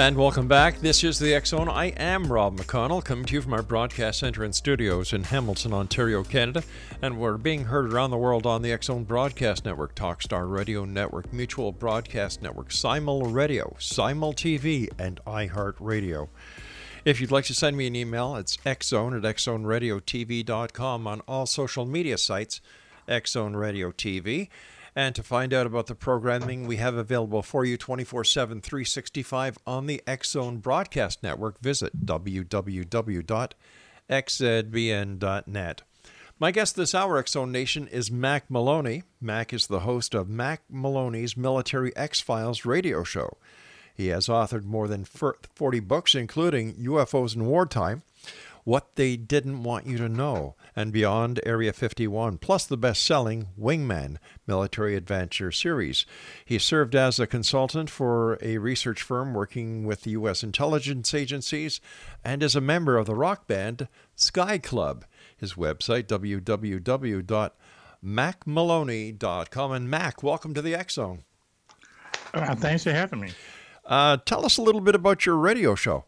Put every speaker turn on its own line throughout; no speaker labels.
And welcome back. This is the Zone. I am Rob McConnell, coming to you from our broadcast center and studios in Hamilton, Ontario, Canada. And we're being heard around the world on the Zone Broadcast Network, Talkstar Radio Network, Mutual Broadcast Network, Simul Radio, Simul TV, and iHeartRadio. If you'd like to send me an email, it's xzone at xzoneradiotv.com on all social media sites, Xzone Radio TV. And to find out about the programming we have available for you 24 7, 365 on the X Zone Broadcast Network, visit www.xzbn.net. My guest this hour, X Zone Nation, is Mack Maloney. Mack is the host of Mack Maloney's Military X Files radio show. He has authored more than 40 books, including UFOs in Wartime, What They Didn't Want You to Know, and Beyond Area 51, plus the best selling Wingman Military Adventure series. He served as a consultant for a research firm working with the U.S. intelligence agencies and is a member of the rock band Sky Club. His website, www.mackmaloney.com. And Mack, welcome to the X Zone.
Uh, thanks for having me.
Uh, tell us a little bit about your radio show.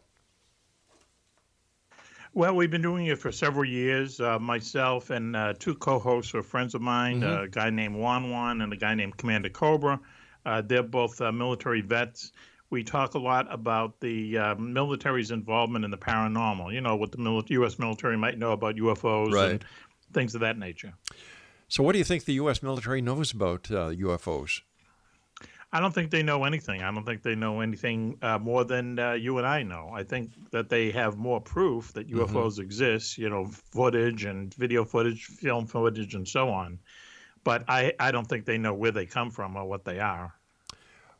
Well, we've been doing it for several years. Uh, myself and uh, two co-hosts are friends of mine,
Mm-hmm.
uh, a guy named Juan Juan and a guy named Commander Cobra. Uh, they're both uh, military vets. We talk a lot about the uh, military's involvement in the paranormal. You know, what the mili- U.S. military might know about UFOs
Right.
and things of that nature.
So, what do you think the U.S. military knows about uh, UFOs?
I don't think they know anything. I don't think they know anything uh, more than uh, you and I know. I think that they have more proof that UFOs exist, you know, footage and video footage, film footage, and so on. But I, I don't think they know where they come from or what they are.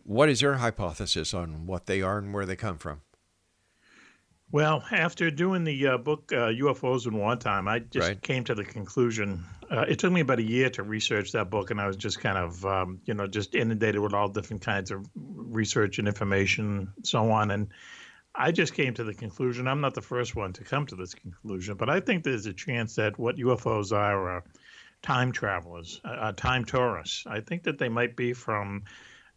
What is your hypothesis on what they are and where they come from?
Well, after doing the uh, book uh, UFOs in Wartime, I just
Right.
came to the conclusion. Uh, it took me about a year to research that book, and I was just kind of, um, you know, just inundated with all different kinds of research and information, so on. And I just came to the conclusion. I'm not the first one to come to this conclusion, but I think there's a chance that what UFOs are are time travelers, uh, time tourists. I think that they might be from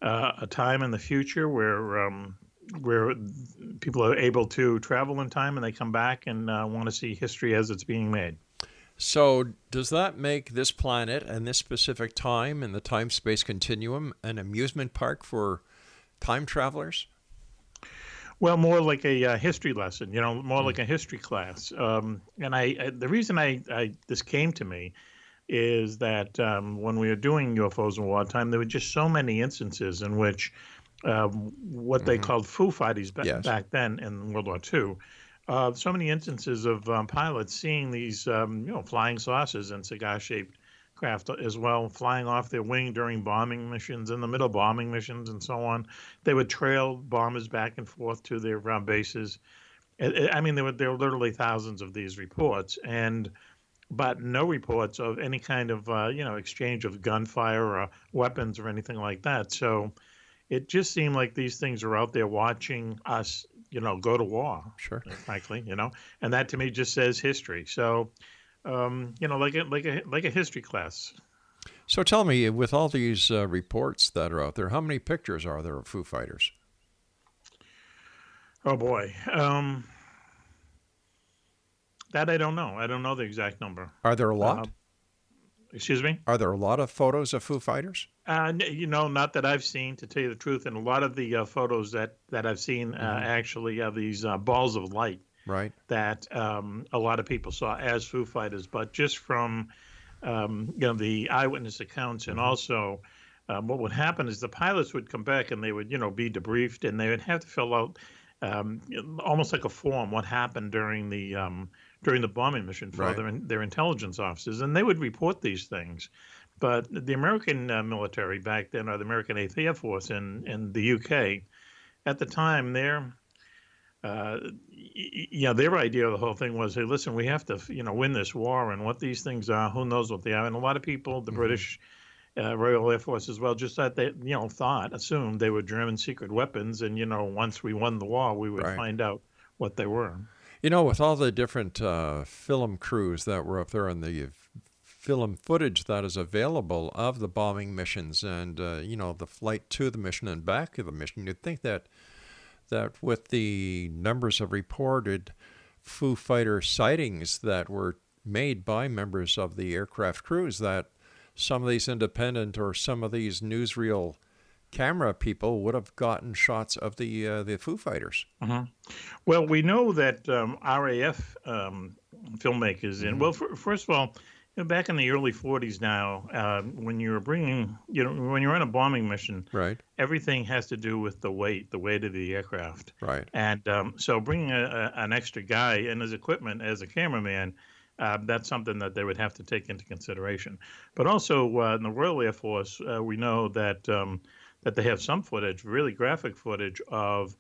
uh, a time in the future where um, where people are able to travel in time and they come back and uh, want to see history as it's being made.
So, does that make this planet and this specific time in the time space continuum an amusement park for time travelers?
Well, more like a uh, history lesson, you know, more like a history class. Um, and I, I, the reason I, I, this came to me is that um, when we were doing UFOs in war wartime, there were just so many instances in which um, what they called foo fighters ba-
Yes.
back then in World War II. Uh, so many instances of um, pilots seeing these, um, you know, flying saucers and cigar-shaped craft as well, flying off their wing during bombing missions, in the middle bombing missions, and so on. They would trail bombers back and forth to their uh, bases. I- I I mean, there were there were literally thousands of these reports, and but no reports of any kind of uh, you know exchange of gunfire or weapons or anything like that. So it just seemed like these things were out there watching us, you know, go to war.
Sure.
Frankly, you know, and that to me just says history. So, um, you know, like a like a like a history class.
So tell me, with all these uh, reports that are out there, how many pictures are there of Foo Fighters?
Oh boy. Um, that I don't know. I don't know the exact number.
Are there a lot?
Uh, excuse me?
Are there a lot of photos of Foo Fighters?
Uh, you know, not that I've seen, to tell you the truth. And a lot of the uh, photos that, that I've seen uh,
Mhm.
actually are these uh, balls of light
Right.
that um, a lot of people saw as Foo Fighters, but just from um, you know the eyewitness accounts, and also um, what would happen is the pilots would come back and they would you know be debriefed, and they would have to fill out um, almost like a form what happened during the um, during the bombing mission for
Right.
their their intelligence officers, and they would report these things. But the American uh, military back then, or the American Eighth Air Force in in the UK, at the time, their uh, yeah, their idea of the whole thing was, hey, listen, we have to, you know, win this war, and what these things are, who knows what they are. And a lot of people, the British uh, Royal Air Force as well, just thought they, you know, thought, assumed they were German secret weapons, and you know, once we won the war, we would
Right.
find out what they were.
You know, with all the different uh, film crews that were up there and the film footage that is available of the bombing missions and, uh, you know, the flight to the mission and back of the mission, you'd think that that with the numbers of reported Foo Fighter sightings that were made by members of the aircraft crews, that some of these independent or some of these newsreel camera people would have gotten shots of the uh, the Foo Fighters.
Well, we know that um, RAF um, filmmakers, and well, f- first of all, you know, back in the early 40s now, uh, when you're bringing, you know, when you're on a bombing mission,
Right.
everything has to do with the weight, the weight of the aircraft.
Right.
And um, so bringing a, a, an extra guy and his equipment as a cameraman, uh, that's something that they would have to take into consideration. But also uh, in the Royal Air Force, uh, we know that um, that they have some footage, really graphic footage of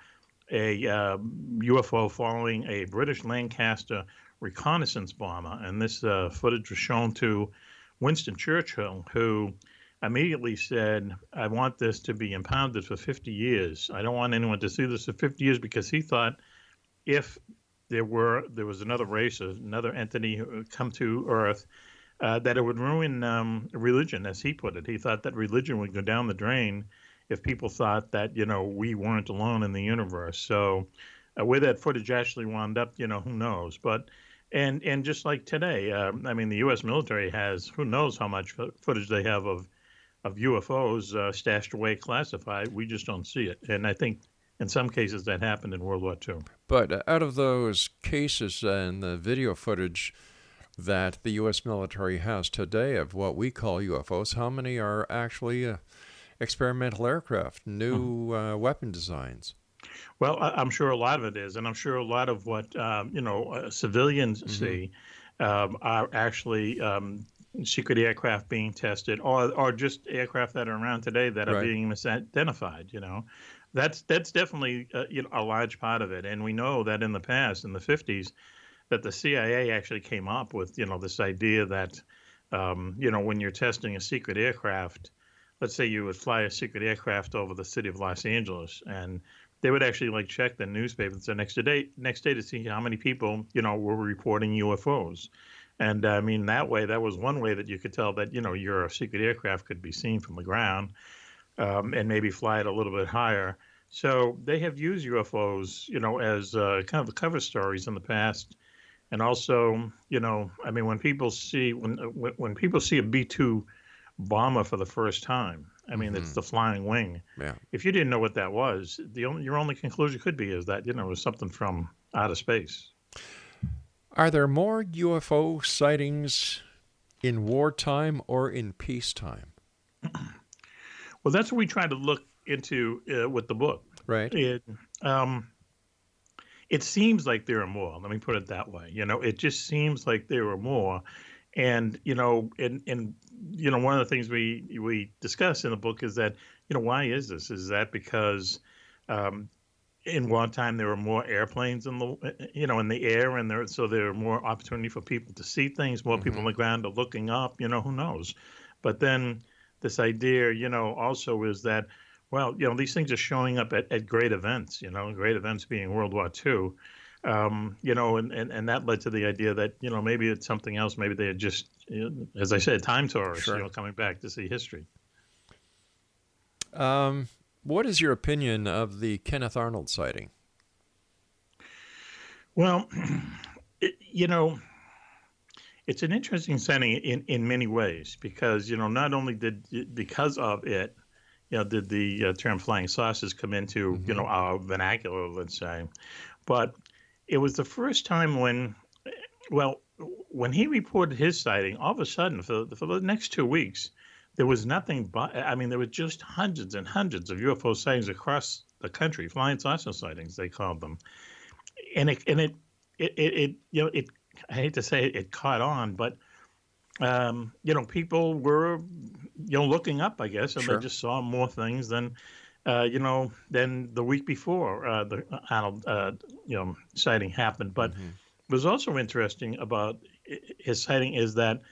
a uh, UFO following a British Lancaster reconnaissance bomber, and this uh, footage was shown to Winston Churchill, who immediately said, I want this to be impounded for 50 years. I don't want anyone to see this for 50 years because he thought if there were there was another race, another entity would come to Earth, uh, that it would ruin um, religion, as he put it. He thought that religion would go down the drain if people thought that you know we weren't alone in the universe. So uh, where that footage actually wound up, you know, who knows? But and and just like today, uh, I mean, the U.S. military has who knows how much footage they have of of UFOs uh, stashed away, classified. We just don't see it, and I think in some cases that happened in World War II.
But out of those cases and the video footage that the U.S. military has today of what we call UFOs, how many are actually uh, experimental aircraft, new uh, weapon designs?
Well, I- I'm sure a lot of it is, and I'm sure a lot of what um, you know uh, civilians see um, are actually um, secret aircraft being tested, or or just aircraft that are around today that are
Right.
being misidentified. You know, that's that's definitely uh, you know a large part of it, and we know that in the past, in the 50s, that the CIA actually came up with you know this idea that um, you know when you're testing a secret aircraft, let's say you would fly a secret aircraft over the city of Los Angeles and they would actually like check the newspapers the next day next day to see how many people you know were reporting UFOs. And I mean that way that was one way that you could tell that you know your secret aircraft could be seen from the ground um, and maybe fly it a little bit higher. So they have used UFOs, you know, as uh, kind of cover stories in the past, and also, you know, I mean, when people see when when, when people see a B two bomber for the first time, I mean, it's the flying wing.
Yeah.
If you didn't know what that was, the only your only conclusion could be is that you know it was something from outer space.
Are there more UFO sightings in wartime or in peacetime?
Well, that's what we try to look into uh, with the book.
Right.
It, um, it seems like there are more. Let me put it that way. You know, it just seems like there are more, and you know, and and you know, one of the things we we discuss in the book is that you know why is this? Is that because um, in wartime there were more airplanes in the you know in the air and there so there were more opportunity for people to see things more people on the ground are looking up you know who knows? But then this idea you know also is that well you know these things are showing up at, at great events you know great events being world war ii um, you know and, and and that led to the idea that you know maybe it's something else maybe they had just you know, as i said time tourists
Sure.
you know coming back to see history
Um, what is your opinion of the Kenneth Arnold sighting?
Well, it, you know, it's an interesting setting in, in many ways because you know not only did because of it, you know, did the uh, term flying saucers come into you know our vernacular, let's say, but it was the first time when, well, when he reported his sighting, all of a sudden for for the next two weeks, there was nothing but I mean there were just hundreds and hundreds of UFO sightings across the country, flying saucer sightings they called them and it and it it, it, it you know it I hate to say it, it caught on, but um, you know people were you know looking up, I guess, and
Sure.
they just saw more things than uh, you know than the week before uh, the Arnold uh, you know sighting happened. But what was also interesting about his sighting is that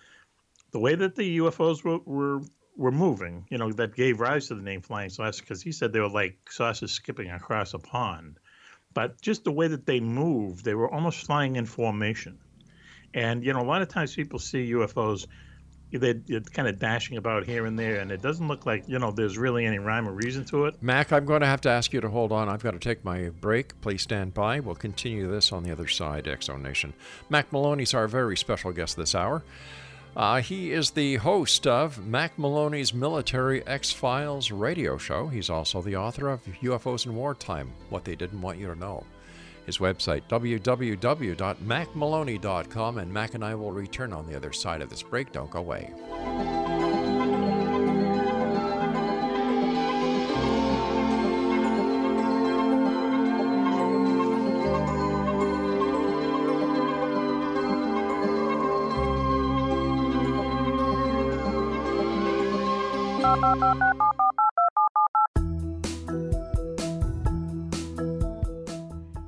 the way that the UFOs were were, were moving, you know, that gave rise to the name flying saucer because he said they were like saucers skipping across a pond but just the way that they moved, they were almost flying in formation. And you know, a lot of times people see UFOs, they're, kind of dashing about here and there, and it doesn't look like you know there's really any rhyme or reason to it.
Mack, I'm going to have to ask you to hold on. I've got to take my break. Please stand by. We'll continue this on the other side, X Zone Nation. Mack Maloney's our very special guest this hour. Uh, he is the host of Mack Maloney's Military X Files radio show. He's also the author of UFOs in Wartime What They Didn't Want You to Know. His website, www.mackmaloney.com, and Mack and I will return on the other side of this break. Don't go away.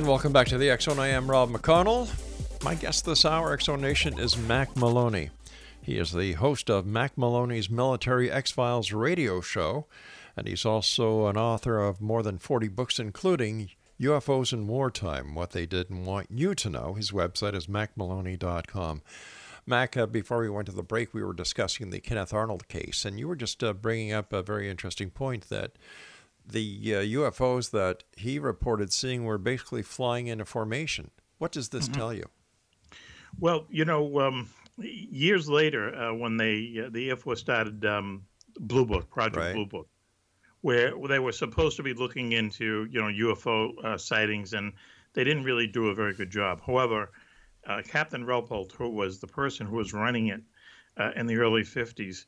And welcome back to the Zone. I am Rob McConnell. My guest this hour, Zone Nation, is Mack Maloney. He is the host of Mack Maloney's Military X Files radio show, and he's also an author of more than 40 books, including UFOs in Wartime What They Didn't Want You to Know. His website is mackmaloney.com. Mack, uh, before we went to the break, we were discussing the Kenneth Arnold case, and you were just uh, bringing up a very interesting point that the uh, UFOs that he reported seeing were basically flying in a formation. What does this
Mhm.
tell you?
Well, you know, um, years later, uh, when they uh, the Air Force started um, Blue Book, Project
Right.
Blue Book, where they were supposed to be looking into you know UFO uh, sightings, and they didn't really do a very good job. However, uh, Captain Ruppelt, who was the person who was running it uh, in the early '50s,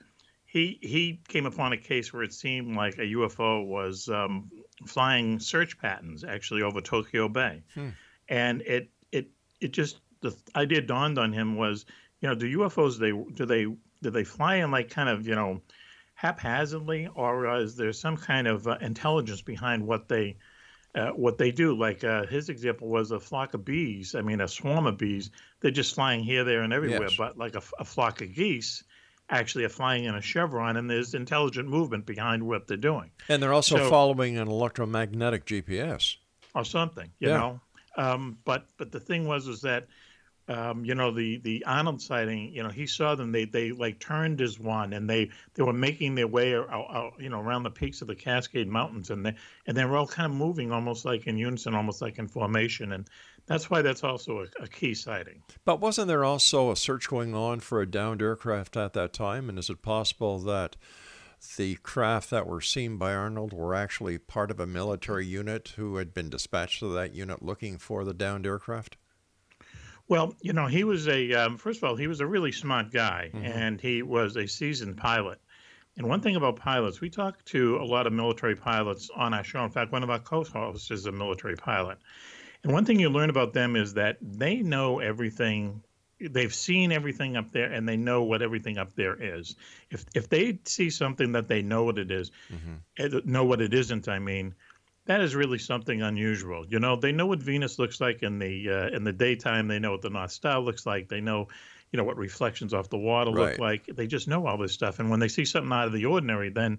he he came upon a case where it seemed like a UFO was um, flying search patterns actually over Tokyo Bay
Hmm.
and it it it just the idea dawned on him was you know do UFOs they do they do they fly in like kind of you know haphazardly or is there some kind of uh, intelligence behind what they uh, what they do like uh, his example was a flock of bees I mean a swarm of bees they're just flying here there and everywhere
Yes.
but like a flock of geese actually are flying in a chevron and there's intelligent movement behind what they're doing
And they're also
So-
following an electromagnetic GPS.
or something, you
Yeah.
know. Um, but but the thing was was that um, you know the the Arnold sighting, you know, he saw them. They they like turned as one, and they they were making their way out, out, you know around the peaks of the Cascade Mountains, and they and they were all kind of moving almost like in unison, almost like in formation, and that's why that's also a, a key sighting.
But wasn't there also a search going on for a downed aircraft at that time? And is it possible that the craft that were seen by Arnold were actually part of a military unit who had been dispatched to that unit looking for the downed aircraft?
Well, you know, he was a um, first of all, he was a really smart guy, and he was a seasoned pilot. And one thing about pilots, we talk to a lot of military pilots on our show. In fact, one of our co-hosts is a military pilot. And one thing you learn about them is that they know everything. They've seen everything up there, and they know what everything up there is. If if they see something that they know what it is, eh, know what it isn't, I mean, that is really something unusual. You know, they know what Venus looks like in the uh, in the daytime. They know what the North Star looks like. They know, you know, what reflections off the water
Right.
look like. They just know all this stuff. And when they see something out of the ordinary, then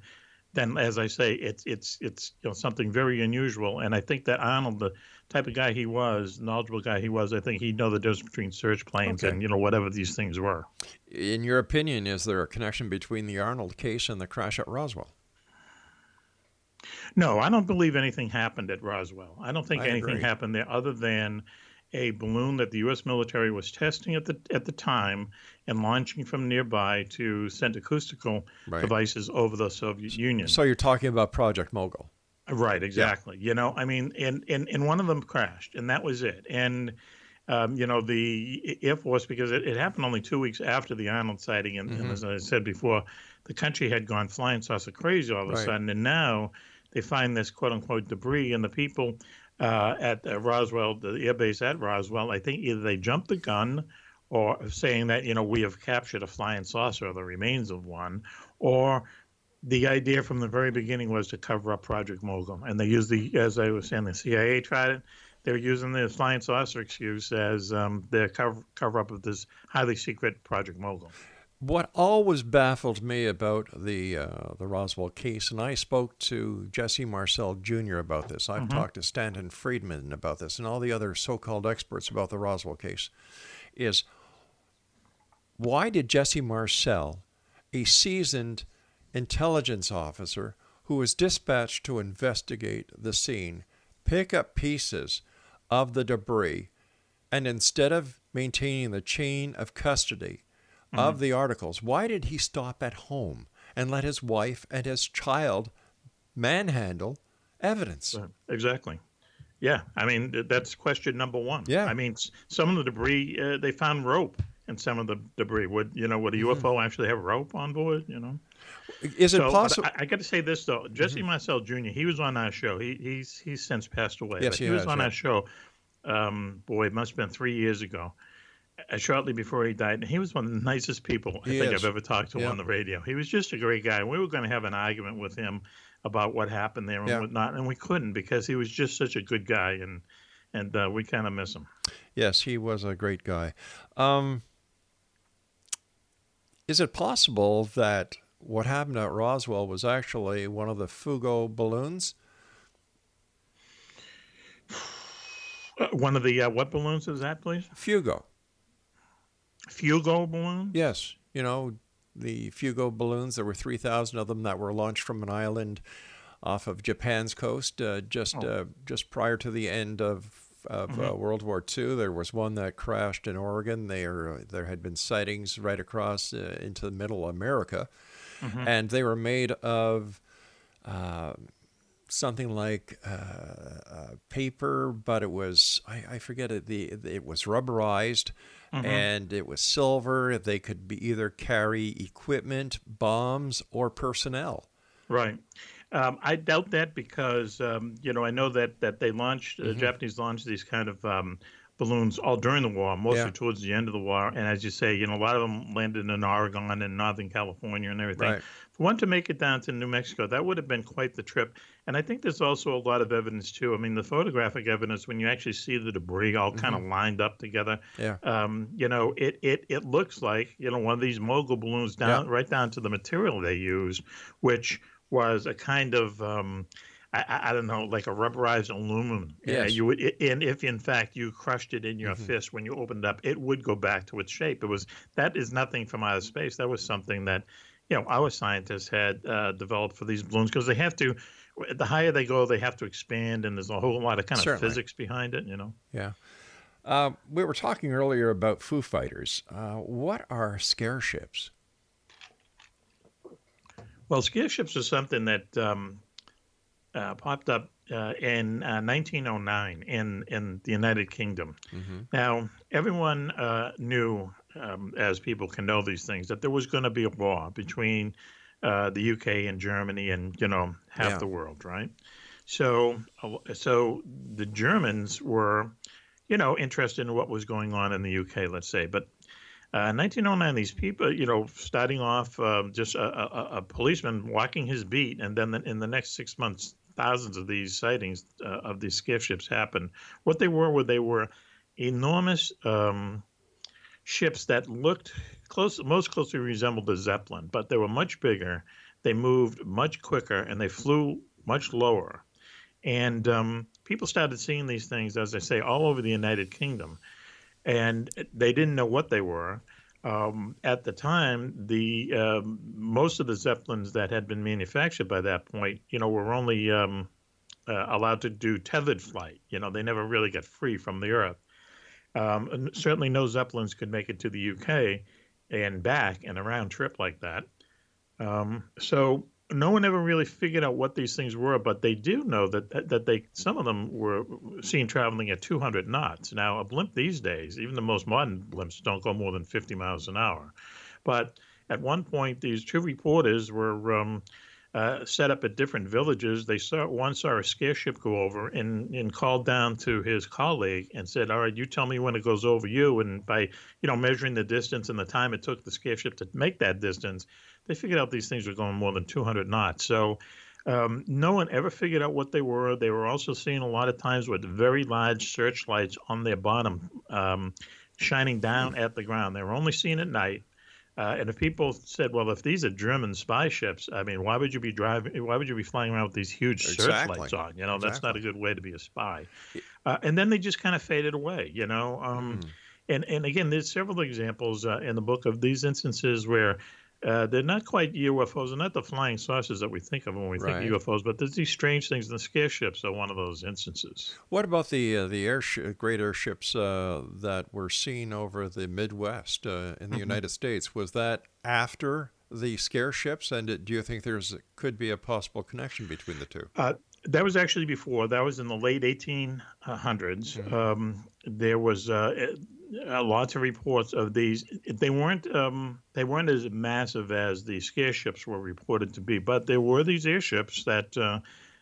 then as I say, it's it's it's you know something very unusual. And I think that Arnold, the type of guy he was, knowledgeable guy he was, I think he'd know the difference between search planes
Okay.
and you know whatever these things were.
In your opinion, is there a connection between the Arnold case and the crash at Roswell?
No, I don't believe anything happened at Roswell. I don't think
I
anything
agree.
happened there other than a balloon that the U.S. military was testing at the at the time and launching from nearby to send acoustical
Right.
devices over the Soviet Union.
So you're talking about Project Mogul.
Right, exactly. You know, I mean, and, and and one of them crashed, and that was it. And um, you know, the Air Force, because it, it happened only two weeks after the Arnold sighting, and, and
Mhm.
as I said before, the country had gone flying saucer crazy all of a
Right.
sudden, and now they find this quote unquote debris, and the people uh, at uh, Roswell, the airbase at Roswell, I think either they jumped the gun or saying that you know we have captured a flying saucer or the remains of one, or the idea from the very beginning was to cover up Project Mogul, and they used the, as I was saying, the CIA tried it. They're using the flying saucer excuse as um, their cover cover up of this highly secret Project Mogul.
What always baffled me about the uh, the Roswell case, and I spoke to Jesse Marcel Jr. about this. I've
Mhm.
talked to Stanton Friedman about this, and all the other so-called experts about the Roswell case, is why did Jesse Marcel a seasoned intelligence officer who was dispatched to investigate the scene, pick up pieces of the debris, and instead of maintaining the chain of custody mm-hmm. of the articles, why did he stop at home and let his wife and his child manhandle evidence?
Exactly. Yeah, I mean that's question number one.
Yeah,
I mean some of the debris uh, they found rope in some of the debris. Would you know? Would a UFO mm-hmm. actually have rope on board? You know.
Is it so, possible?
I, I got to say this though, Jesse mm-hmm. Marcel Jr. He was on our show. He he's he's since passed away.
Yes,
he,
he
was
has,
on
yeah.
our show. Um, boy, it must have been three years ago. Uh, shortly before he died, and he was one of the nicest people I
he
think
is.
I've ever talked to
yeah.
on the radio. He was just a great guy. We were going to have an argument with him about what happened there and
yeah.
whatnot, and we couldn't because he was just such a good guy, and and uh, we kind of miss him.
Yes, he was a great guy. Um, is it possible that what happened at Roswell was actually one of the Fugo balloons?
Uh, one of the uh, what balloons is that, please?
Fugo.
Fugo balloon?
Yes. You know, the Fugo balloons, there were 3,000 of them that were launched from an island off of Japan's coast uh, just
Oh.
uh, just prior to the end of of uh,
Mhm.
World War II. There was one that crashed in Oregon. There there had been sightings right across uh, into the middle America,
Mhm.
and they were made of. Uh, something like uh, uh, paper, but it was I, I forget it. The it was rubberized,
Mhm.
and it was silver. They could be either carry equipment, bombs, or personnel.
Right. Um, I doubt that because um, you know I know that that they launched the
Mhm.
Japanese launched these kind of um, balloons all during the war, mostly
Yeah.
towards the end of the war. And as you say, you know a lot of them landed in Oregon and Northern California and everything.
Right.
For one to make it down to New Mexico, that would have been quite the trip. And I think there's also a lot of evidence too. I mean, the photographic evidence when you actually see the debris all kind of lined up together.
Yeah.
Um, you know, it it it looks like you know one of these mogul balloons down right down to the material they used, which was a kind of um, I- I, don't know, like a rubberized aluminum. Yeah, you would, and if in fact you crushed it in your
Mhm.
fist when you opened it up, it would go back to its shape. It was that is nothing from outer space. That was something that, you know, our scientists had uh, developed for these balloons because they have to. The higher they go, they have to expand, and there's a whole lot of kind of
Certainly.
physics behind it. You know.
Yeah. Uh, we were talking earlier about Foo Fighters. Uh, what are scare ships?
Well, scare ships is something that um, uh, popped up uh, in uh, 1909 in in the United Kingdom. Now, everyone uh, knew, um, as people can know these things, that there was going to be a war between uh, the UK and Germany and you know half
Yeah.
the world, right? So, uh, so the Germans were, you know, interested in what was going on in the UK, let's say, but. Uh, in 1909, these people, you know, starting off um, just a, a, a policeman walking his beat, and then in the next six months, thousands of these sightings uh, of these scare ships happened. What they were were they were enormous um, ships that looked close, most closely resembled a zeppelin, but they were much bigger. They moved much quicker, and they flew much lower. And um, people started seeing these things, as I say, all over the United Kingdom and they didn't know what they were. Um, at the time, the um, most of the zeppelins that had been manufactured by that point, you know, were only um, uh, allowed to do tethered flight. You know, they never really got free from the Earth. Um, and certainly, no zeppelins could make it to the UK and back in a round trip like that. Um, so no one ever really figured out what these things were, but they do know that that they some of them were seen traveling at 200 knots. Now, a blimp these days, even the most modern blimps, don't go more than 50 miles an hour. But at one point, these two reporters were um, uh, set up at different villages. They saw one saw a scare ship go over and, and called down to his colleague and said, "All right, you tell me when it goes over you." And by you know measuring the distance and the time it took the scare ship to make that distance, they figured out these things were going more than 200 knots. So um, no one ever figured out what they were. They were also seen a lot of times with very large searchlights on their bottom, um, shining down at the ground. They were only seen at night. Uh, and if people said, "Well, if these are German spy ships, I mean, why would you be driving? Why would you be flying around with these huge
Exactly.
searchlights on? You know, that's not a good way to be a spy." Uh, and then they just kind of faded away. You know, um, and and again, there's several examples uh, in the book of these instances where Uh, they're not quite UFOs. They're not the flying saucers that we think of when we
Right.
think of UFOs, but there's these strange things, and the scare ships are one of those instances.
What about the uh, the airsh- great airships uh, that were seen over the Midwest uh, in the
Mhm.
United States? Was that after the scare ships, and do you think there's could be a possible connection between the two?
Uh, that was actually before. That was in the late 1800s. Um, there was uh, uh, lots of reports of these. They weren't um, they weren't as massive as the scare ships were reported to be, but there were these airships that. Uh,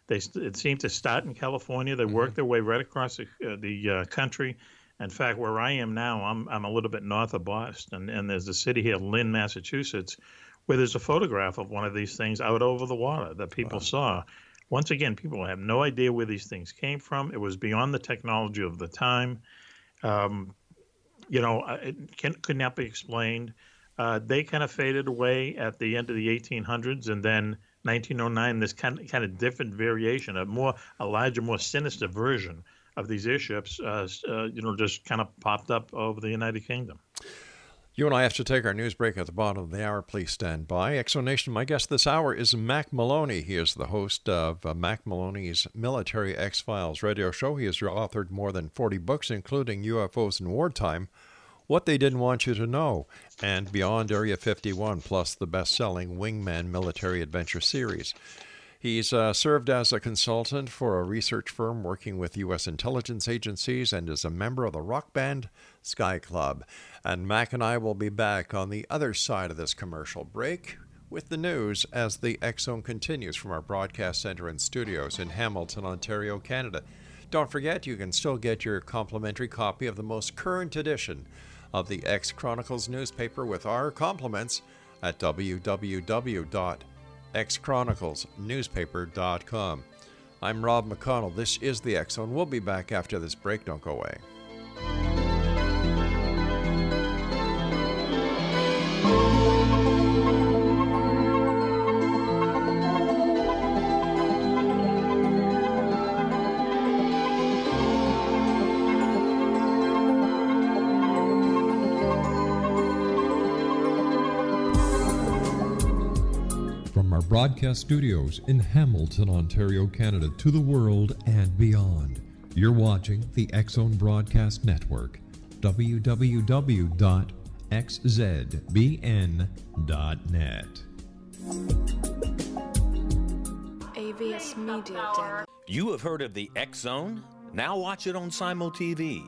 they it seemed to start in California. They worked their way right across the, uh, the uh, country. In fact, where I am now, I'm I'm a little bit north of Boston, and there's a city here, Lynn, Massachusetts, where there's a photograph of one of these things out over the water that people saw. Once again, people have no idea where these things came from. It was beyond the technology of the time. Um, you know, uh, it can, could not be explained. Uh, they kind of faded away at the end of the 1800s, and then 1909, this kind of, kind of different variation, a more, a larger, more sinister version of these airships, uh, uh, you know, just kind of popped up over the United Kingdom.
You and I have to take our news break at the bottom of the hour. Please stand by. X Zone Nation, my guest this hour is Mack Maloney. He is the host of uh, Mack Maloney's Military X Files radio show. He has authored more than 40 books, including UFOs in Wartime, What They Didn't Want You to Know, and Beyond Area 51, plus the best selling Wingman Military Adventure series. He's uh, served as a consultant for a research firm working with U.S. intelligence agencies and is a member of the rock band Sky Club. And Mack and I will be back on the other side of this commercial break with the news as the Zone continues from our broadcast center and studios in Hamilton, Ontario, Canada. Don't forget, you can still get your complimentary copy of the most current edition of the X Chronicles newspaper with our compliments at www.xchroniclesnewspaper.com. I'm Rob McConnell. This is the X Zone. We'll be back after this break. Don't go away.
Broadcast studios in Hamilton, Ontario, Canada, to the world and beyond, you're watching the X Zone Broadcast Network, www.xzbn.net.
AVS Media Den.
You have heard of the X Zone? Now watch it on Simul TV,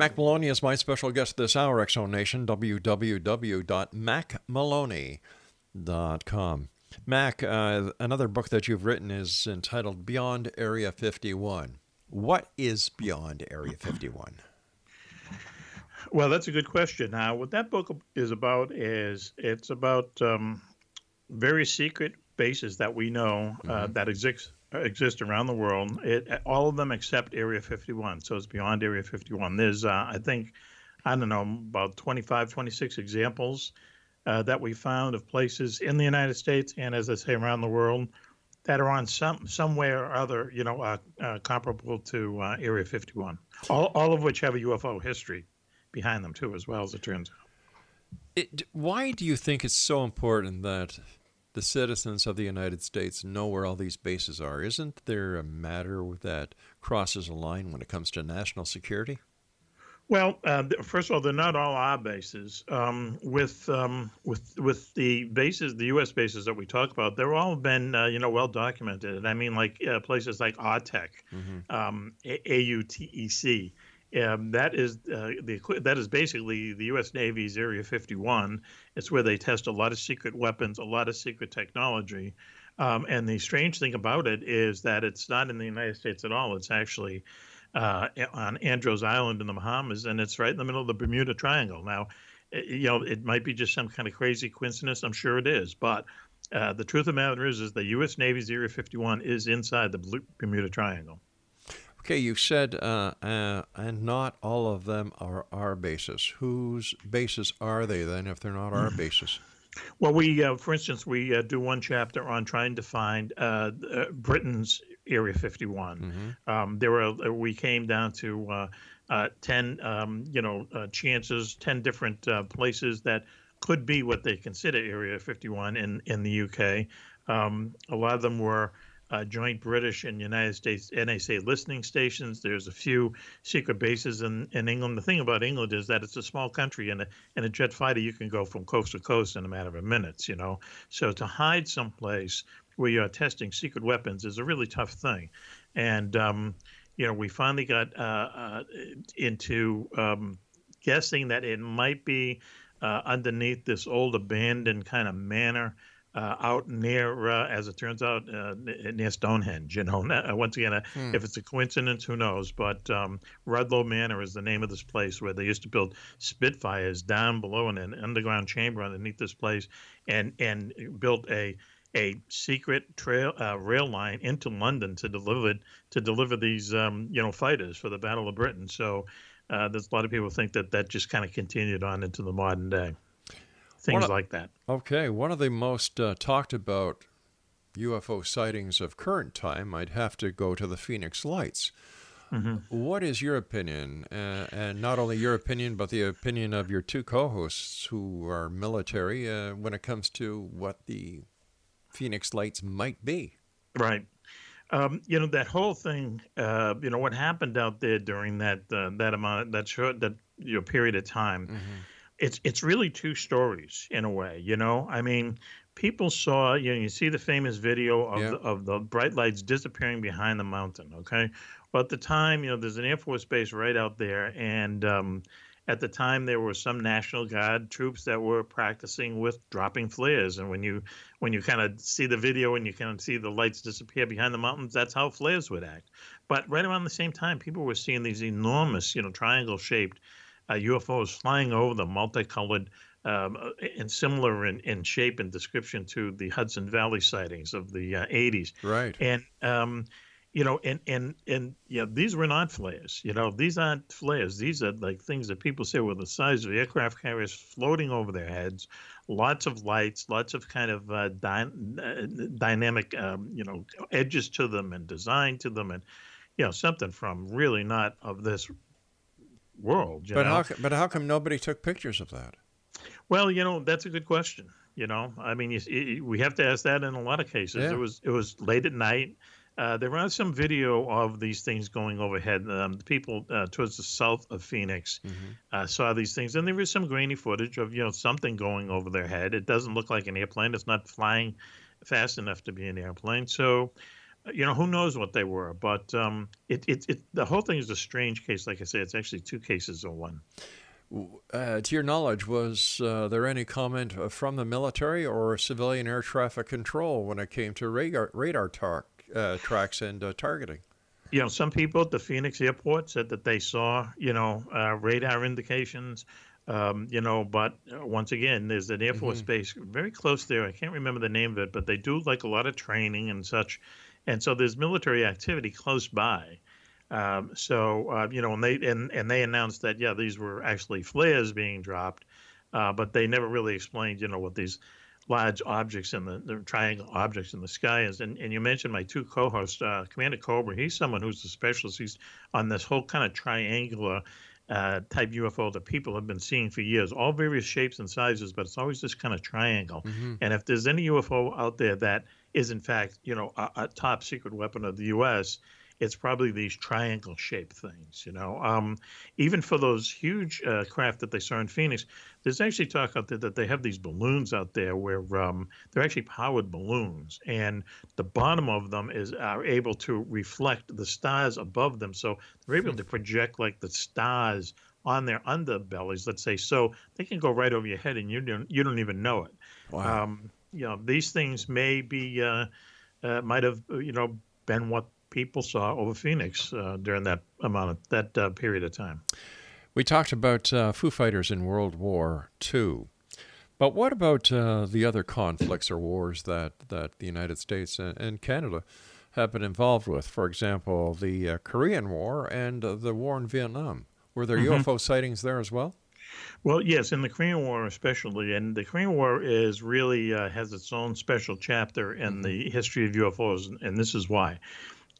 Mack Maloney is my special guest this hour, Zone Nation, www.mackmaloney.com. Mack, uh, another book that you've written is entitled Beyond Area 51. What is Beyond Area 51?
Well, that's a good question. Now, what that book is about is it's about um, very secret bases that we know uh, mm-hmm. that exist exist around the world. It, all of them except Area 51. So it's beyond Area 51. There's, uh, I think, I don't know, about 25, 26 examples uh, that we found of places in the United States and, as I say, around the world that are on some somewhere or other, you know, uh, uh comparable to uh, Area 51. All, all of which have a UFO history behind them too, as well as it turns out.
It, why do you think it's so important that the citizens of the United States know where all these bases are. Isn't there a matter that crosses a line when it comes to national security?
Well, uh, first of all, they're not all our bases. Um, with um, with with the bases, the U.S. bases that we talk about, they're all been uh, you know well documented. I mean, like uh, places like AUTEC, mm-hmm. um, AUTEC. Um, that is uh, the that is basically the U.S. Navy's Area 51. It's where they test a lot of secret weapons, a lot of secret technology. Um, and the strange thing about it is that it's not in the United States at all. It's actually uh, on Andros Island in the Bahamas, and it's right in the middle of the Bermuda Triangle. Now, you know, it might be just some kind of crazy coincidence. I'm sure it is, but uh, the truth of the matter is, is the U.S. Navy's Area 51 is inside the Bermuda Triangle.
Okay, you said, uh, uh, and not all of them are our bases. Whose bases are they then if they're not our bases?
Well, we, uh, for instance, we uh, do one chapter on trying to find uh, uh, Britain's Area 51. Mm-hmm. Um, there were we came down to ten, um, you know, chances, ten different places that could be what they consider Area 51 in in the UK. Um, a lot of them were uh, joint British and United States NSA listening stations. There's a few secret bases in, in England. The thing about England is that it's a small country, and a, and a jet fighter you can go from coast to coast in a matter of minutes. You know, so to hide someplace where you are testing secret weapons is a really tough thing, and um, you know we finally got uh, uh, into um, guessing that it might be uh, underneath this old abandoned kind of manor uh, out near, uh, as it turns out, uh, near Stonehenge. You know, once again, uh, hmm. if it's a coincidence, who knows? But um, Rudloe Manor is the name of this place where they used to build Spitfires down below in an underground chamber underneath this place, and and built a a secret trail uh, rail line into London to deliver to deliver these um, you know fighters for the Battle of Britain. So. there's a lot of people think that that just kind of continued on into the modern day things of, like that.
Okay, one of the most uh, talked about UFO sightings of current time, I'd have to go to the Phoenix Lights. Mm-hmm. What is your opinion, uh, and not only your opinion, but the opinion of your two co-hosts who are military, uh, when it comes to what the Phoenix Lights might be?
Right. Um, you know that whole thing. Uh, you know what happened out there during that uh, that amount that short that you know, period of time. Mm-hmm it's it's really two stories in a way. You know, I mean, people saw you know you see the famous video of yeah. the, of the bright lights disappearing behind the mountain. Okay, Well, at the time, you know, there's an Air Force base right out there, and um, at the time there were some National Guard troops that were practicing with dropping flares. And when you when you kind of see the video and you kind of see the lights disappear behind the mountains, that's how flares would act. But right around the same time, people were seeing these enormous, you know, triangle-shaped uh, UFOs flying over them, multicolored. Um, and similar in, in shape and description to the Hudson Valley sightings of the uh, 80s.
Right.
And um, you know, and and and yeah, these were not flares. You know, these aren't flares. These are like things that people say were the size of aircraft carriers floating over their heads. Lots of lights, lots of kind of uh, dy- uh, dynamic, um, you know, edges to them and design to them, and you know, something from really not of this world.
but
know?
how but how come nobody took pictures of that?
Well, you know, that's a good question. You know, I mean, you, we have to ask that in a lot of cases.
Yeah.
It was it was late at night uh, there was some video of these things going overhead. Um, the people uh, towards the south of Phoenix
Mm-hmm.
uh, saw these things, and there was some grainy footage of you know something going over their head. It doesn't look like an airplane. It's not flying fast enough to be an airplane. So, uh, you know, who knows what they were? But um, it, it, it, the whole thing is a strange case. Like I say, it's actually two cases in one.
Uh, to your knowledge, was uh, there any comment uh, from the military or civilian air traffic control when it came to radar, radar tar- uh, tracks and uh, targeting?
You know, some people at the Phoenix airport said that they saw, you know, uh, radar indications. Um, you know, but uh, once again, there's an Air Force
Mhm.
base very close there. I can't remember the name of it, but they do like a lot of training and such. And so there's military activity close by. Um, so uh, you know, and they and and they announced that yeah, these were actually flares being dropped, uh, but they never really explained, you know, what these large objects in the, the triangle objects in the sky is. And and you mentioned my two co-hosts, uh, Commander Cobra. He's someone who's a specialist. He's on this whole kind of triangular. Uh, type UFO that people have been seeing for years, all various shapes and sizes, but it's always this kind of triangle.
Mm-hmm.
And if there's any UFO out there that is in fact, you know, a, a top secret weapon of the U.S., it's probably these triangle shaped things, you know. Um, even for those huge uh, craft that they saw in Phoenix, there's actually talk out there that they have these balloons out there where um, they're actually powered balloons, and the bottom of them is are able to reflect the stars above them, so they're able to project like the stars on their underbellies, let's say, so they can go right over your head and you don't you don't even know it.
Wow.
Um, you know, these things may be uh, uh, might have you know been what people saw over Phoenix uh, during that amount of that uh, period of time.
We talked about uh, Foo Fighters in World War II, but what about uh, the other conflicts or wars that, that the United States and, and Canada have been involved with? For example, the uh, Korean War and uh, the war in Vietnam. Were there
Mhm.
UFO sightings there as well?
Well, yes, in the Korean War especially, and the Korean War is really uh, has its own special chapter in the history of UFOs, and- and this is why.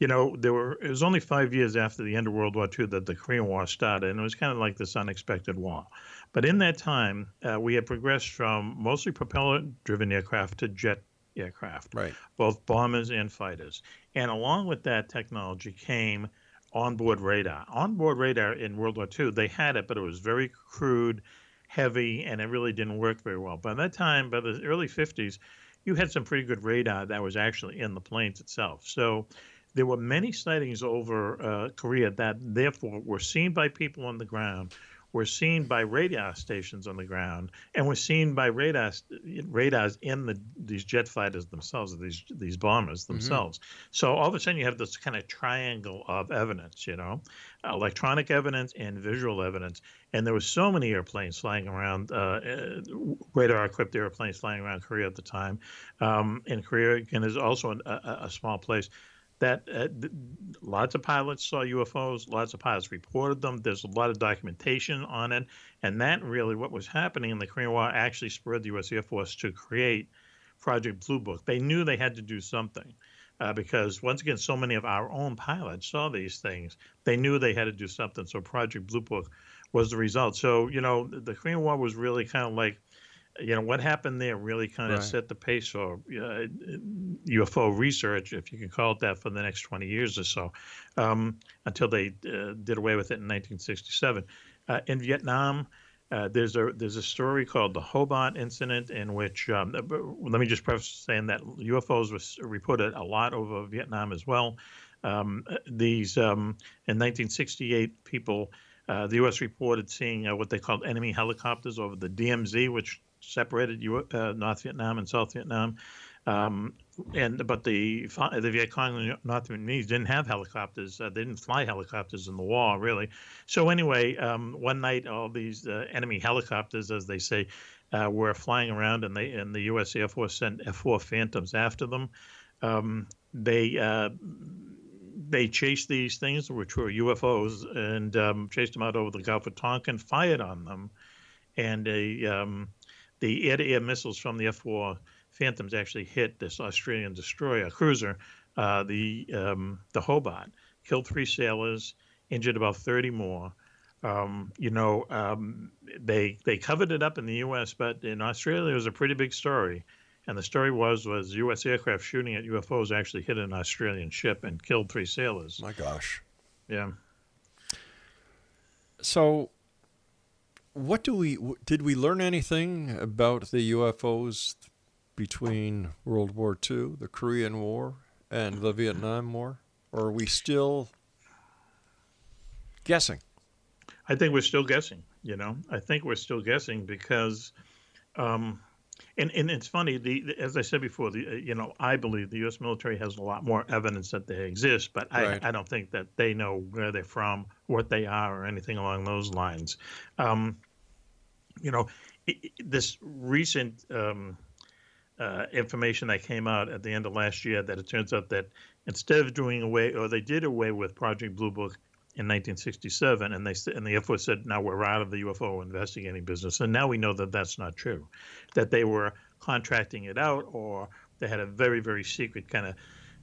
You know, there were it was only five years after the end of World War II that the Korean War started, and it was kind of like this unexpected war. But in that time, uh, we had progressed from mostly propeller-driven aircraft to jet aircraft,
Right.
both bombers and fighters. And along with that technology came onboard radar. Onboard radar in World War II, they had it, but it was very crude, heavy, and it really didn't work very well. By that time, by the early 50s, you had some pretty good radar that was actually in the planes itself. So there were many sightings over uh, Korea that therefore were seen by people on the ground, were seen by radar stations on the ground, and were seen by radar radars in the these jet fighters themselves, these these bombers themselves. So all of a sudden you have this kind of triangle of evidence, you know, electronic evidence and visual evidence. And there were so many airplanes flying around, uh, radar-equipped airplanes flying around Korea at the time. Um, and Korea again is also an, a, a small place that uh, lots of pilots saw UFOs, lots of pilots reported them. There's a lot of documentation on it, and that really what was happening in the Korean War actually spurred the U.S. Air Force to create Project Blue Book. They knew they had to do something. Uh, because once again, so many of our own pilots saw these things. They knew they had to do something. So Project Blue Book was the result. So you know, the, Korean War was really kind of like, you know, what happened there really kind of
Right.
set the pace for uh, UFO research, if you can call it that, for the next 20 years or so, um, until they uh, did away with it in 1967. Uh, in Vietnam, uh, there's a there's a story called the Hobart Incident, in which um, uh, let me just preface saying that UFOs were reported a lot over Vietnam as well. Um, these um, in 1968, people, uh, the U.S. reported seeing uh, what they called enemy helicopters over the DMZ, which separated uh, North Vietnam and South Vietnam. Um, and but the the Viet Cong and North Vietnamese didn't have helicopters. Uh, they didn't fly helicopters in the war, really. So anyway, um, one night all these uh, enemy helicopters, as they say, uh, were flying around, and they and the U.S. Air Force sent F-4 Phantoms after them. Um, they uh, they chased these things, which were UFOs, and um, chased them out over the Gulf of Tonkin, fired on them, and a, um, the air-to-air missiles from the F-4 Phantoms actually hit this Australian destroyer cruiser, uh, the um, the Hobart, killed three sailors, injured about 30 more. Um, you know, um, they they covered it up in the U.S., but in Australia it was a pretty big story. And the story was was U.S. aircraft shooting at UFOs actually hit an Australian ship and killed three sailors.
My gosh.
Yeah.
So, what do we did we learn anything about the UFOs between World War II, the Korean War, and the Vietnam War, or are we still guessing?
I think we're still guessing. You know, I think we're still guessing because. Um, and, and it's funny, the, the, as I said before, the uh, you know I believe the U.S. military has a lot more evidence that they exist, but right. I, I don't think that they know where they're from, what they are, or anything along those lines. Um, you know, it, this recent um, uh, information that came out at the end of last year that it turns out that instead of doing away, or they did away with Project Blue Book in 1967, and they and the Air Force said, "Now we're out of the UFO investigating business." And now we know that that's not true, that they were contracting it out, or they had a very very secret kind of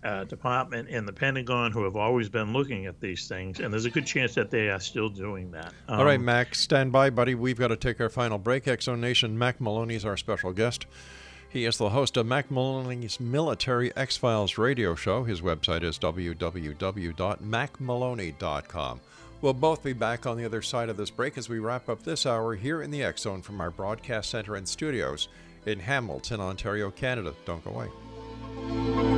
uh, department in the Pentagon who have always been looking at these things, and there's a good chance that they are still doing that.
Um, All right, um, Mack, stand by, buddy. We've got to take our final break. X Zone Nation, Mack Maloney is our special guest. He is the host of Mack Maloney's Military X Files radio show. His website is www.mackmaloney.com. We'll both be back on the other side of this break as we wrap up this hour here in the X Zone from our broadcast center and studios in Hamilton, Ontario, Canada. Don't go away.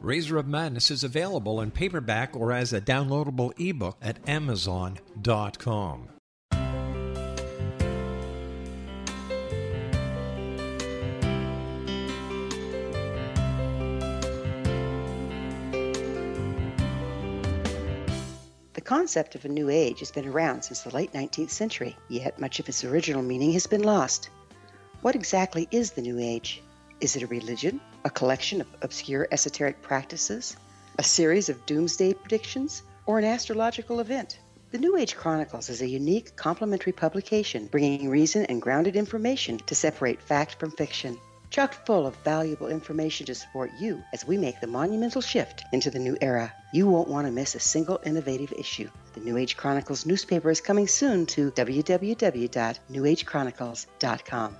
Razor of Madness is available in paperback or as a downloadable ebook at Amazon.com.
The concept of a new age has been around since the late 19th century, yet much of its original meaning has been lost. What exactly is the new age? Is it a religion? A collection of obscure esoteric practices, a series of doomsday predictions, or an astrological event? The New Age Chronicles is a unique complementary publication bringing reason and grounded information to separate fact from fiction. Chock full of valuable information to support you as we make the monumental shift into the new era. You won't want to miss a single innovative issue. The New Age Chronicles newspaper is coming soon to www.newagechronicles.com.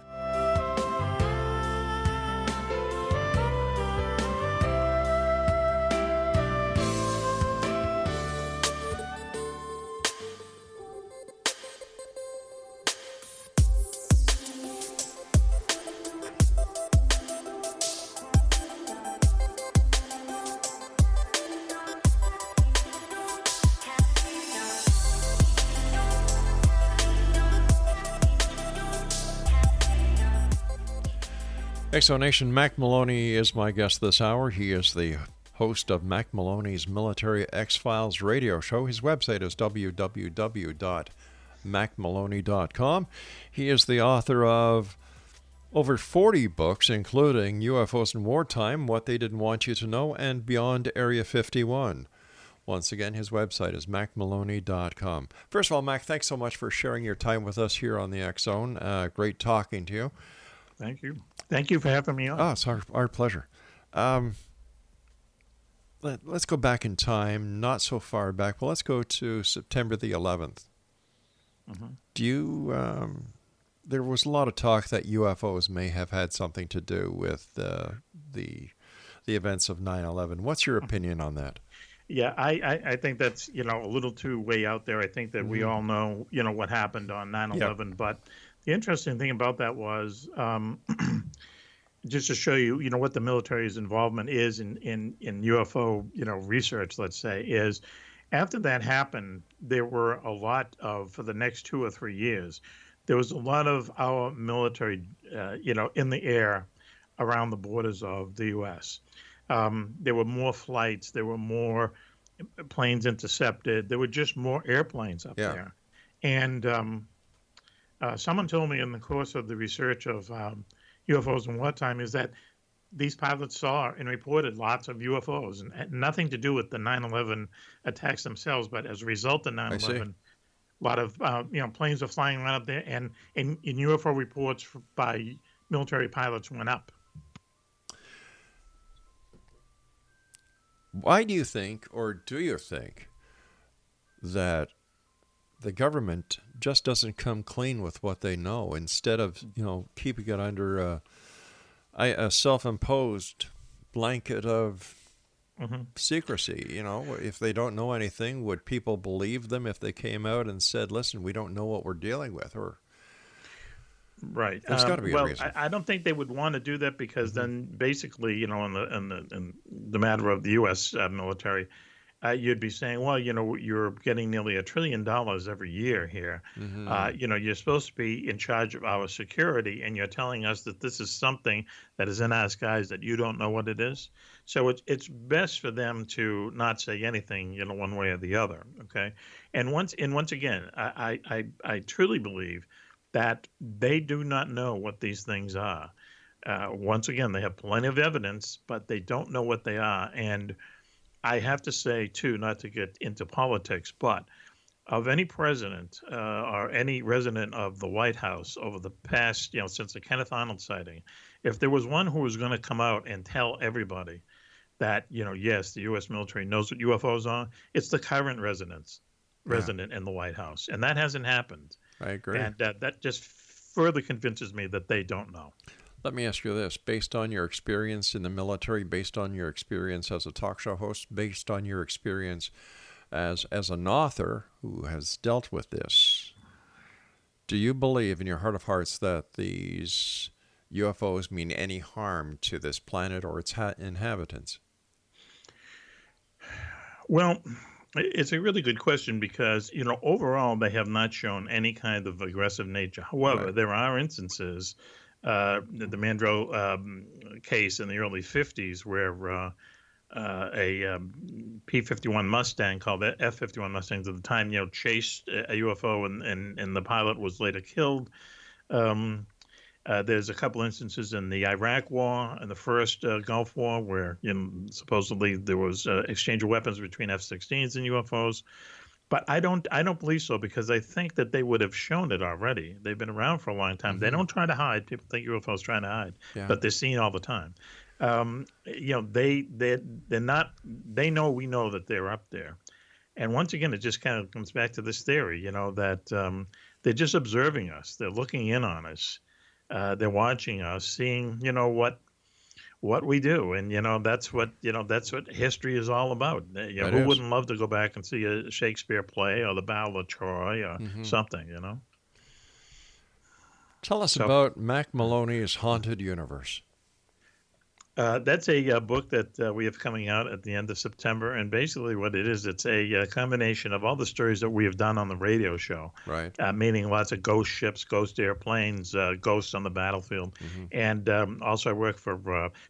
Exonation Mack Maloney is my guest this hour. He is the host of Mack Maloney's Military X Files radio show. His website is www.mackmaloney.com. He is the author of over 40 books, including UFOs in Wartime, What They Didn't Want You to Know, and Beyond Area 51. Once again, his website is mackmaloney.com. First of all, Mack, thanks so much for sharing your time with us here on the X Zone. Uh, great talking to you.
Thank you. Thank you for having me on.
Oh, it's our, our pleasure. Um, let, us go back in time, not so far back, but let's go to September the 11th. Mm-hmm. Do you, um, there was a lot of talk that UFOs may have had something to do with uh, the, the events of 9 11. What's your opinion on that?
Yeah, I, I, I, think that's, you know, a little too way out there. I think that mm-hmm. we all know, you know, what happened on 9 11, but the interesting thing about that was um, just to show you, you know, what the military's involvement is in, in, in UFO, you know, research, let's say, is after that happened, there were a lot of, for the next two or three years, there was a lot of our military, uh, you know, in the air around the borders of the U.S. Um, there were more flights, there were more planes intercepted, there were just more airplanes up yeah. there. And um, uh, someone told me in the course of the research of um, UFOs in wartime is that these pilots saw and reported lots of UFOs, and, nothing to do with the 9/11 attacks themselves, but as a result of 9/11, a lot of uh, you know planes are flying around up there, and, and, and UFO reports by military pilots went up.
Why do you think, or do you think, that the government just doesn't come clean with what they know instead of you know keeping it under a, a self-imposed blanket of mm-hmm. secrecy you know if they don't know anything would people believe them if they came out and said listen we don't know what we're dealing with or
Right.
There's um, got to be
well,
a reason.
I, I, don't think they would want to do that because mm-hmm. then basically, you know, in the in the in the matter of the U.S. Uh, military, uh, you'd be saying, well, you know, you're getting nearly a trillion dollars every year here. Mm-hmm. Uh, you know, you're supposed to be in charge of our security, and you're telling us that this is something that is in our skies that you don't know what it is. So it's it's best for them to not say anything, you know, one way or the other. Okay, and once and once again, I I, I truly believe that they do not know what these things are. Uh, once again, they have plenty of evidence, but they don't know what they are, and I have to say, too, not to get into politics, but of any president uh, or any resident of the White House over the past, you know, since the Kenneth Arnold sighting, if there was one who was going to come out and tell everybody that, you know, yes, the U.S. military knows what UFOs are, it's the current residents, resident yeah. in the White House, and that hasn't happened.
I agree,
and uh, that just further convinces me that they don't know.
Let me ask you this based on your experience in the military, based on your experience as a talk show host, based on your experience as, as an author who has dealt with this, do you believe in your heart of hearts that these UFOs mean any harm to this planet or its ha- inhabitants?
Well, it's a really good question because, you know, overall, they have not shown any kind of aggressive nature. However, right. there are instances uh, the Mantell um, case in the early 50s, where uh, uh, a um, P-51 Mustang called the F-51 Mustangs at the time, you know, chased a UFO and, and, and the pilot was later killed. Um, uh, there's a couple instances in the Iraq War and the first uh, Gulf War where you know, supposedly there was uh, exchange of weapons between F-16s and UFOs. But I don't, I don't believe so because I think that they would have shown it already. They've been around for a long time. Mm-hmm. They don't try to hide. People think UFOs trying to hide, yeah. but they're seen all the time. Um, you know, they they they're not. They know we know that they're up there, and once again, it just kind of comes back to this theory. You know that um, they're just observing us. They're looking in on us uh, they're watching us, seeing you know what what we do, and you know that's what you know that's what history is all about. Uh, you know, who is. wouldn't love to go back and see a Shakespeare play or the Battle of Troy or mm-hmm. something? You know.
Tell us so, about Mack Maloney's Haunted Universe.
Uh, that's a uh, book that uh, we have coming out at the end of September, and basically what it is, it's a uh, combination of all the stories that we have done on the radio show,
right?
Uh, meaning lots of ghost ships, ghost airplanes, uh, ghosts on the battlefield, mm-hmm. and um, also I worked for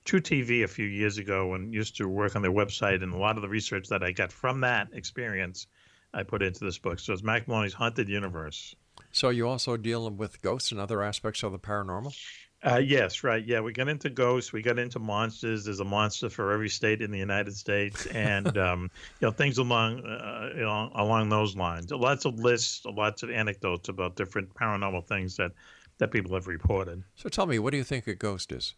True TV a few years ago and used to work on their website, and a lot of the research that I got from that experience, I put into this book. So it's Mack Maloney's Haunted Universe.
So you also deal with ghosts and other aspects of the paranormal?
Uh, yes, right. Yeah, we got into ghosts. We got into monsters. There's a monster for every state in the United States, and um, you know things along uh, you know, along those lines. Lots of lists, lots of anecdotes about different paranormal things that that people have reported.
So tell me, what do you think a ghost is?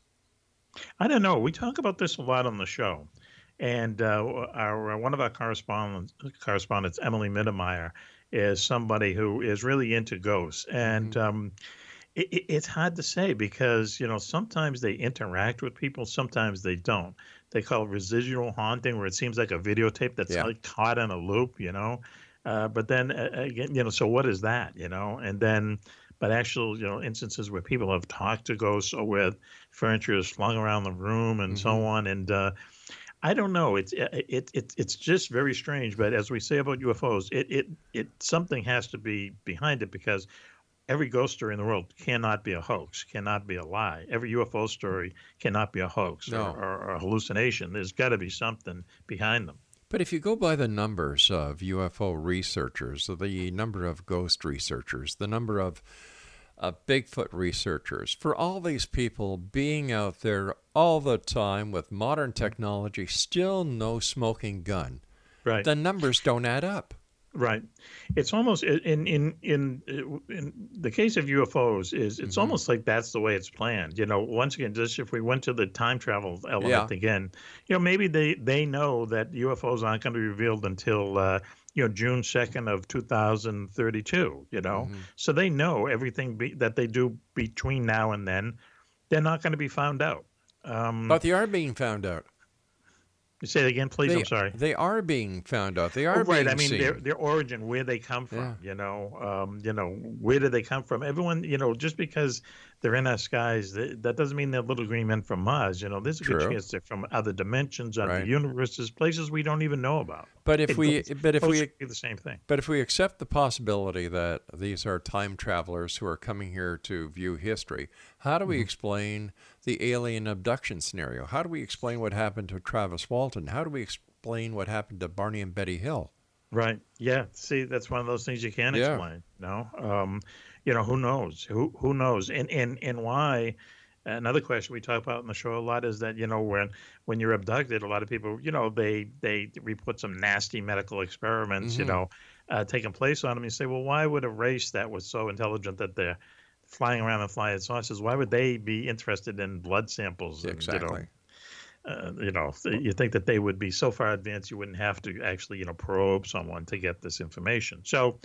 I don't know. We talk about this a lot on the show, and uh, our one of our correspondents, correspondents Emily Mittermeier, is somebody who is really into ghosts, and. Mm-hmm. Um, it, it's hard to say because you know sometimes they interact with people, sometimes they don't. They call it residual haunting, where it seems like a videotape that's yeah. like caught in a loop, you know. Uh, but then uh, again, you know, so what is that, you know? And then, but actual, you know, instances where people have talked to ghosts or where furniture is flung around the room and mm-hmm. so on, and uh, I don't know. It's uh, it, it it's just very strange. But as we say about UFOs, it it it something has to be behind it because every ghost story in the world cannot be a hoax, cannot be a lie. Every UFO story cannot be a hoax
no.
or, or, or, a hallucination. There's got to be something behind them.
But if you go by the numbers of UFO researchers, the number of ghost researchers, the number of uh, Bigfoot researchers, for all these people being out there all the time with modern technology, still no smoking gun,
right.
the numbers don't add up.
Right. It's almost in in in in the case of UFOs is it's mm-hmm. almost like that's the way it's planned. You know, once again, just if we went to the time travel element yeah. again, you know, maybe they they know that UFOs aren't going to be revealed until uh, you know June second of two thousand thirty two. You know, mm-hmm. so they know everything be, that they do between now and then, they're not going to be found out.
Um, but they are being found out.
Say it again, please.
They,
I'm sorry.
They are being found out. They are
oh, right.
I
mean,
seen.
their their origin, where they come from. Yeah. You know, um, you know, where do they come from? Everyone, you know, just because they're in our skies, that doesn't mean they're little green men from Mars. You know, there's a
True.
good chance they're from other dimensions, other right. universes, places we don't even know about.
But if it we, but if we,
the same thing.
But if we accept the possibility that these are time travelers who are coming here to view history, how do we mm-hmm. explain the alien abduction scenario? How do we explain what happened to Travis Walton? How do we explain explain what happened to Barney and Betty Hill.
Right. Yeah. See, that's one of those things you can't yeah. explain. No. Um, you know, who knows? Who who knows? And and and why? Another question we talk about in the show a lot is that you know when when you're abducted, a lot of people you know they they report some nasty medical experiments mm-hmm. you know uh, taking place on them. You say, well, why would a race that was so intelligent that they're flying around and flying saucers, why would they be interested in blood samples? And,
exactly.
You know, uh, you know, you think that they would be so far advanced you wouldn't have to actually, you know, probe someone to get this information. So,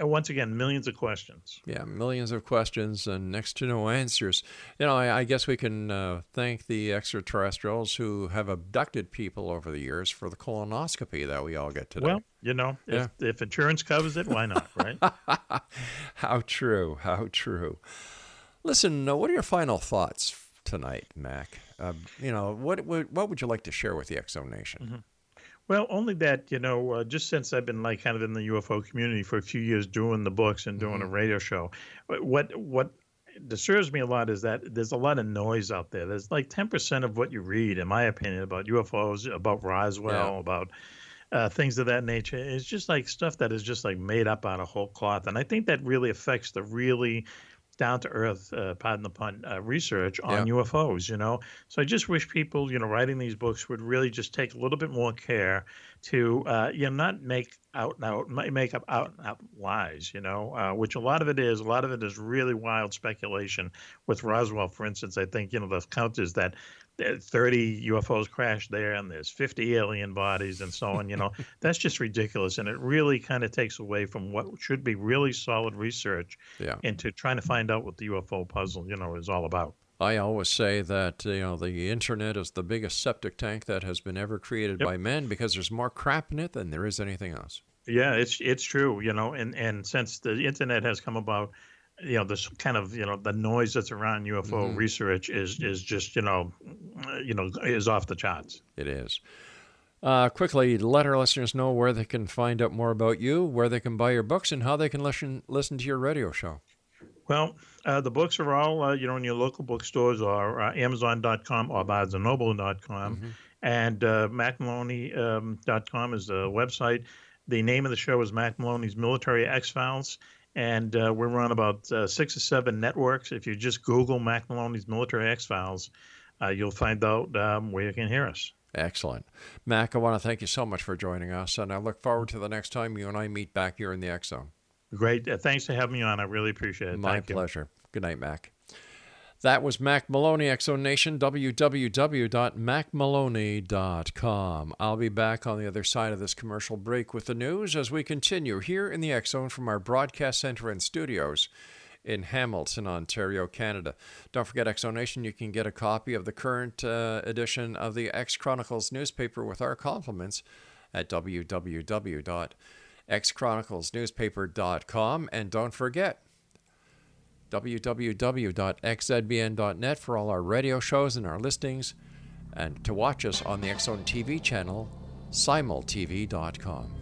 once again, millions of questions.
Yeah, millions of questions and next to no answers. You know, I, I guess we can uh, thank the extraterrestrials who have abducted people over the years for the colonoscopy that we all get today.
Well, you know, yeah. if, if insurance covers it, why not, right?
how true, how true. Listen, uh, what are your final thoughts tonight, Mack? Uh, you know, what, what, what would you like to share with the Zone Nation?
Mm-hmm. Well, only that you know, uh, just since I've been like kind of in the UFO community for a few years, doing the books and doing mm-hmm. a radio show, what what disturbs me a lot is that there's a lot of noise out there. There's like 10% of what you read, in my opinion, about UFOs, about Roswell,
Yeah.
about uh, things of that nature. It's just like stuff that is just like made up out of whole cloth. And I think that really affects the really down to earth, uh, pardon the pun, uh, research on
Yeah.
UFOs, you know? So I just wish people, you know, writing these books would really just take a little bit more care to, uh, you know, not make out and out, make up out and out lies, you know, uh, which a lot of it is. A lot of it is really wild speculation. With Roswell, for instance, I think, you know, the count is that 30 UFOs crashed there and there's 50 alien bodies and so on, you know, that's just ridiculous. And it really kind of takes away from what should be really solid research
Yeah.
into trying to find out what the UFO puzzle, you know, is all about.
I always say that you know the internet is the biggest septic tank that has been ever created
Yep.
by men because there's more crap in it than there is anything else.
Yeah, it's it's true, you know, and and since the internet has come about, you know, this kind of you know the noise that's around UFO
Mhm.
research is is just you know, uh, you know, is off the charts.
It is. Uh, quickly, let our listeners know where they can find out more about you, where they can buy your books, and how they can listen listen to your radio show.
Well, uh, the books are all, uh, you know, in your local bookstores or uh, Amazon.com or BarnesandNoble.com. And uh, MackMaloney.com is the website. The name of the show is Mack Maloney's Military X Files. And uh, we're on about uh, six or seven networks. If you just Google Mack Maloney's Military X Files, uh, you'll find out um, where you can hear us.
Excellent. Mack, I want to thank you so much for joining us, and I look forward to the next time you and I meet back here in the X Zone.
Great. Uh, thanks for having me on. I really appreciate it.
My
Thank you.
pleasure. Good night, Mack. That was Mack Maloney, X Zone Nation, www.mackmaloney.com. I'll be back on the other side of this commercial break with the news as we continue here in the Zone from our broadcast center and studios in Hamilton, Ontario, Canada. Don't forget, X Zone Nation, you can get a copy of the current uh, edition of the X Chronicles newspaper with our compliments at www.xchroniclesnewspaper.com. And don't forget, www.xzbn.net for all our radio shows and our listings, and to watch us on the X Zone TV channel, simultv.com.